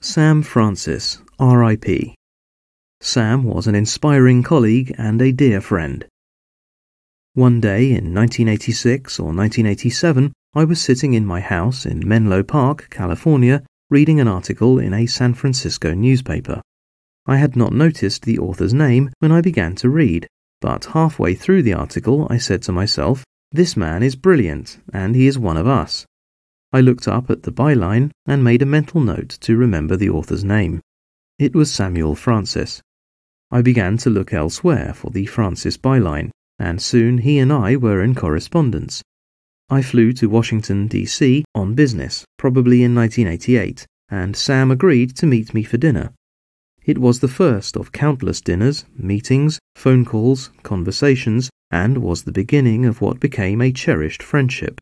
Sam Francis, RIP. Sam was an inspiring colleague and a dear friend. One day in 1986 or 1987, I was sitting in my house in Menlo Park, California, reading an article in a San Francisco newspaper. I had not noticed the author's name when I began to read, but halfway through the article I said to myself, This man is brilliant, and he is one of us. I looked up at the byline and made a mental note to remember the author's name. It was Samuel Francis. I began to look elsewhere for the Francis byline, and soon he and I were in correspondence. I flew to Washington, D.C. on business, probably in 1988, and Sam agreed to meet me for dinner. It was the first of countless dinners, meetings, phone calls, conversations, and was the beginning of what became a cherished friendship.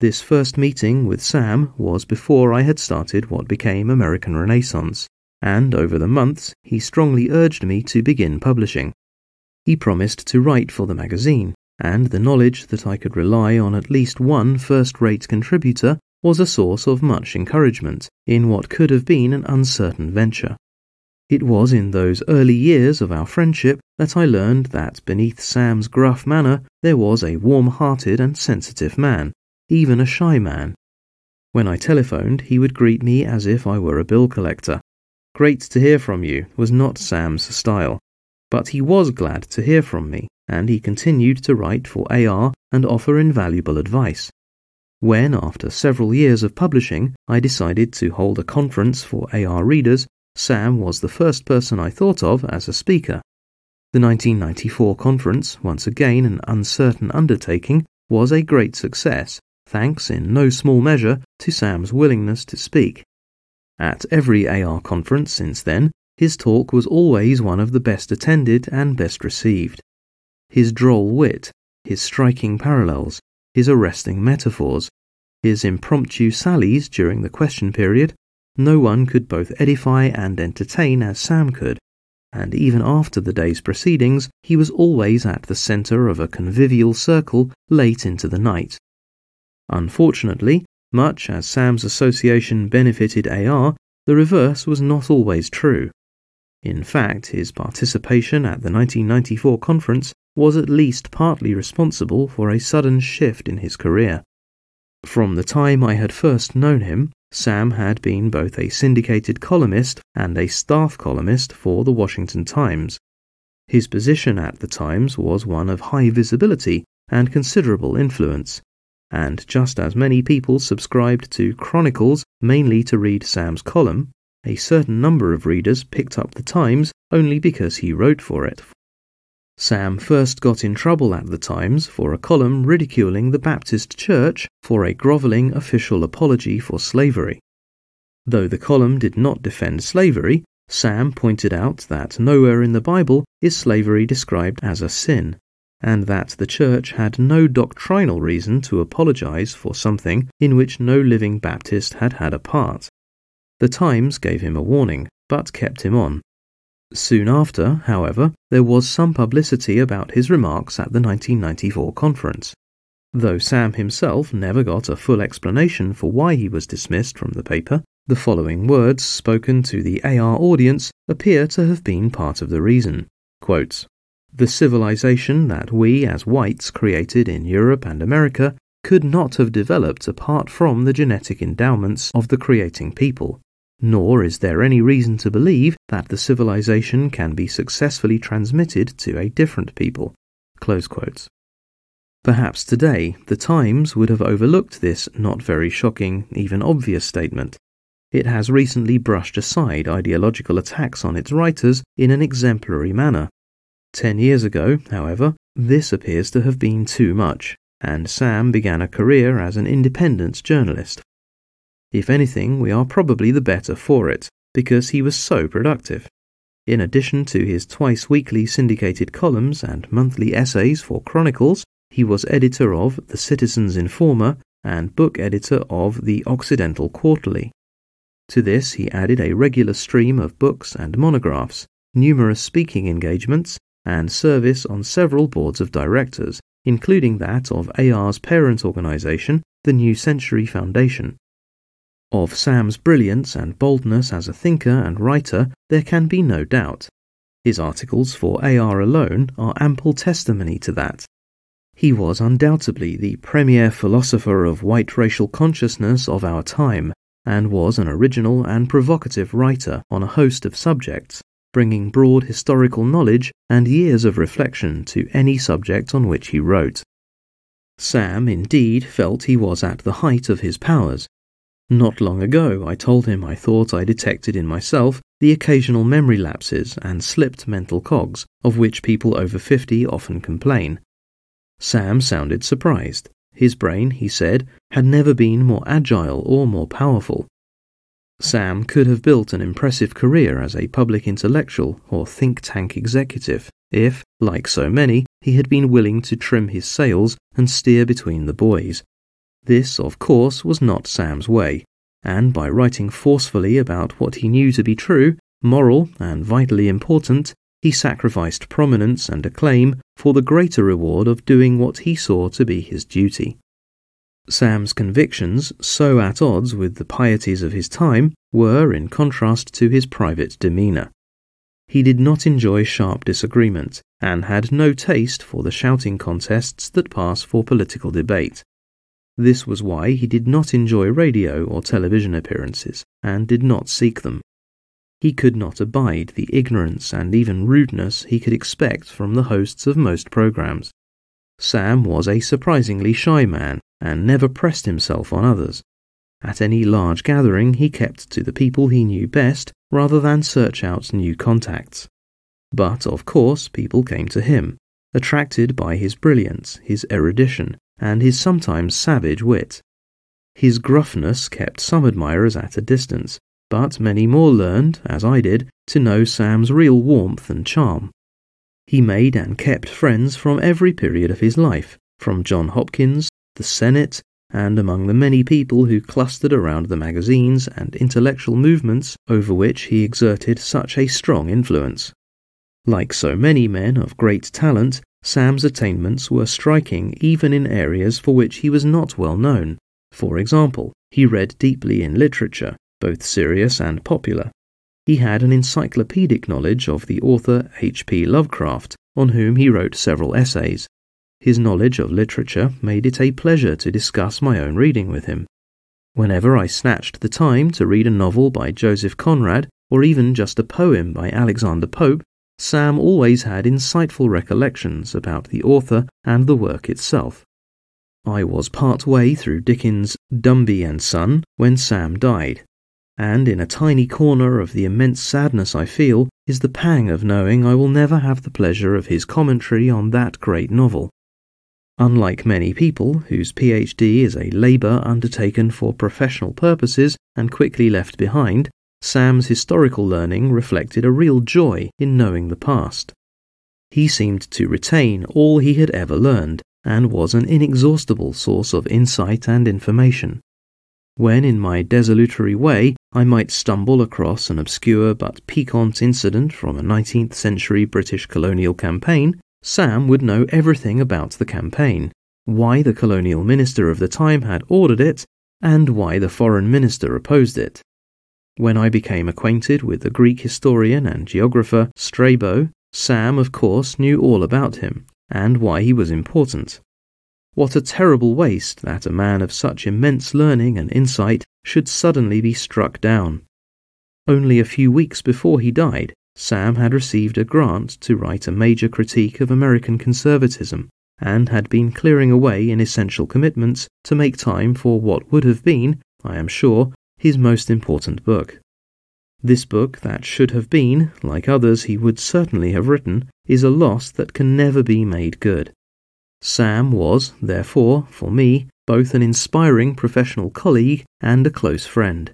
This first meeting with Sam was before I had started what became American Renaissance, and over the months he strongly urged me to begin publishing. He promised to write for the magazine, and the knowledge that I could rely on at least one first rate contributor was a source of much encouragement in what could have been an uncertain venture. It was in those early years of our friendship that I learned that beneath Sam's gruff manner there was a warm hearted and sensitive man, even a shy man. When I telephoned, he would greet me as if I were a bill collector. Great to hear from you was not Sam's style, but he was glad to hear from me, and he continued to write for AR and offer invaluable advice. When, after several years of publishing, I decided to hold a conference for AR readers, Sam was the first person I thought of as a speaker. The 1994 conference, once again an uncertain undertaking, was a great success, thanks in no small measure to Sam's willingness to speak. At every AR conference since then, his talk was always one of the best attended and best received. His droll wit, his striking parallels, his arresting metaphors, his impromptu sallies during the question period, no one could both edify and entertain as Sam could, and even after the day's proceedings, he was always at the centre of a convivial circle late into the night. Unfortunately, much as Sam's association benefited AR, the reverse was not always true. In fact, his participation at the 1994 conference was at least partly responsible for a sudden shift in his career. From the time I had first known him, Sam had been both a syndicated columnist and a staff columnist for the Washington Times. His position at the Times was one of high visibility and considerable influence, and just as many people subscribed to Chronicles mainly to read Sam's column, a certain number of readers picked up the Times only because he wrote for it. Sam first got in trouble at the Times for a column ridiculing the Baptist Church for a grovelling official apology for slavery. Though the column did not defend slavery, Sam pointed out that nowhere in the Bible is slavery described as a sin, and that the Church had no doctrinal reason to apologize for something in which no living Baptist had had a part. The Times gave him a warning, but kept him on, Soon after, however, there was some publicity about his remarks at the 1994 conference. Though Sam himself never got a full explanation for why he was dismissed from the paper, the following words spoken to the AR audience appear to have been part of the reason. The civilization that we as whites created in Europe and America could not have developed apart from the genetic endowments of the creating people nor is there any reason to believe that the civilization can be successfully transmitted to a different people. Perhaps today the Times would have overlooked this not very shocking, even obvious statement. It has recently brushed aside ideological attacks on its writers in an exemplary manner. Ten years ago, however, this appears to have been too much, and Sam began a career as an independent journalist. If anything, we are probably the better for it, because he was so productive. In addition to his twice weekly syndicated columns and monthly essays for Chronicles, he was editor of The Citizen's Informer and book editor of The Occidental Quarterly. To this, he added a regular stream of books and monographs, numerous speaking engagements, and service on several boards of directors, including that of AR's parent organization, the New Century Foundation. Of Sam's brilliance and boldness as a thinker and writer, there can be no doubt. His articles for AR alone are ample testimony to that. He was undoubtedly the premier philosopher of white racial consciousness of our time, and was an original and provocative writer on a host of subjects, bringing broad historical knowledge and years of reflection to any subject on which he wrote. Sam indeed felt he was at the height of his powers. Not long ago, I told him I thought I detected in myself the occasional memory lapses and slipped mental cogs of which people over 50 often complain. Sam sounded surprised. His brain, he said, had never been more agile or more powerful. Sam could have built an impressive career as a public intellectual or think tank executive if, like so many, he had been willing to trim his sails and steer between the buoys. This, of course, was not Sam's way, and by writing forcefully about what he knew to be true, moral, and vitally important, he sacrificed prominence and acclaim for the greater reward of doing what he saw to be his duty. Sam's convictions, so at odds with the pieties of his time, were in contrast to his private demeanour. He did not enjoy sharp disagreement, and had no taste for the shouting contests that pass for political debate. This was why he did not enjoy radio or television appearances, and did not seek them. He could not abide the ignorance and even rudeness he could expect from the hosts of most programs. Sam was a surprisingly shy man and never pressed himself on others. At any large gathering, he kept to the people he knew best rather than search out new contacts. But, of course, people came to him, attracted by his brilliance, his erudition, and his sometimes savage wit. His gruffness kept some admirers at a distance, but many more learned, as I did, to know Sam's real warmth and charm. He made and kept friends from every period of his life, from John Hopkins, the Senate, and among the many people who clustered around the magazines and intellectual movements over which he exerted such a strong influence. Like so many men of great talent, Sam's attainments were striking even in areas for which he was not well known. For example, he read deeply in literature, both serious and popular. He had an encyclopedic knowledge of the author H.P. Lovecraft, on whom he wrote several essays. His knowledge of literature made it a pleasure to discuss my own reading with him. Whenever I snatched the time to read a novel by Joseph Conrad, or even just a poem by Alexander Pope, Sam always had insightful recollections about the author and the work itself. I was part way through Dickens' Dombey and Son when Sam died, and in a tiny corner of the immense sadness I feel is the pang of knowing I will never have the pleasure of his commentary on that great novel. Unlike many people whose PhD is a labour undertaken for professional purposes and quickly left behind, Sam's historical learning reflected a real joy in knowing the past. He seemed to retain all he had ever learned and was an inexhaustible source of insight and information. When, in my desultory way, I might stumble across an obscure but piquant incident from a 19th century British colonial campaign, Sam would know everything about the campaign, why the colonial minister of the time had ordered it, and why the foreign minister opposed it. When I became acquainted with the Greek historian and geographer Strabo, Sam, of course, knew all about him, and why he was important. What a terrible waste that a man of such immense learning and insight should suddenly be struck down. Only a few weeks before he died, Sam had received a grant to write a major critique of American conservatism and had been clearing away in essential commitments to make time for what would have been, I am sure, his most important book. This book, that should have been, like others he would certainly have written, is a loss that can never be made good. Sam was, therefore, for me, both an inspiring professional colleague and a close friend.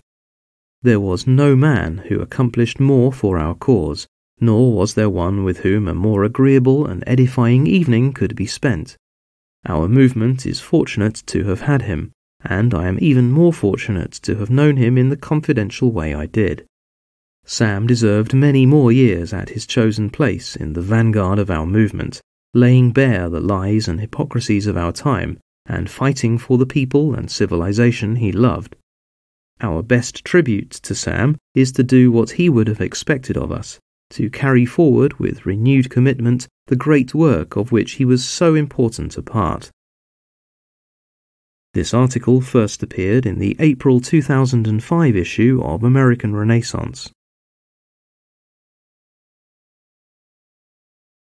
There was no man who accomplished more for our cause, nor was there one with whom a more agreeable and edifying evening could be spent. Our movement is fortunate to have had him, and I am even more fortunate to have known him in the confidential way I did. Sam deserved many more years at his chosen place in the vanguard of our movement, laying bare the lies and hypocrisies of our time, and fighting for the people and civilization he loved. Our best tribute to Sam is to do what he would have expected of us to carry forward with renewed commitment the great work of which he was so important a part. This article first appeared in the April 2005 issue of American Renaissance.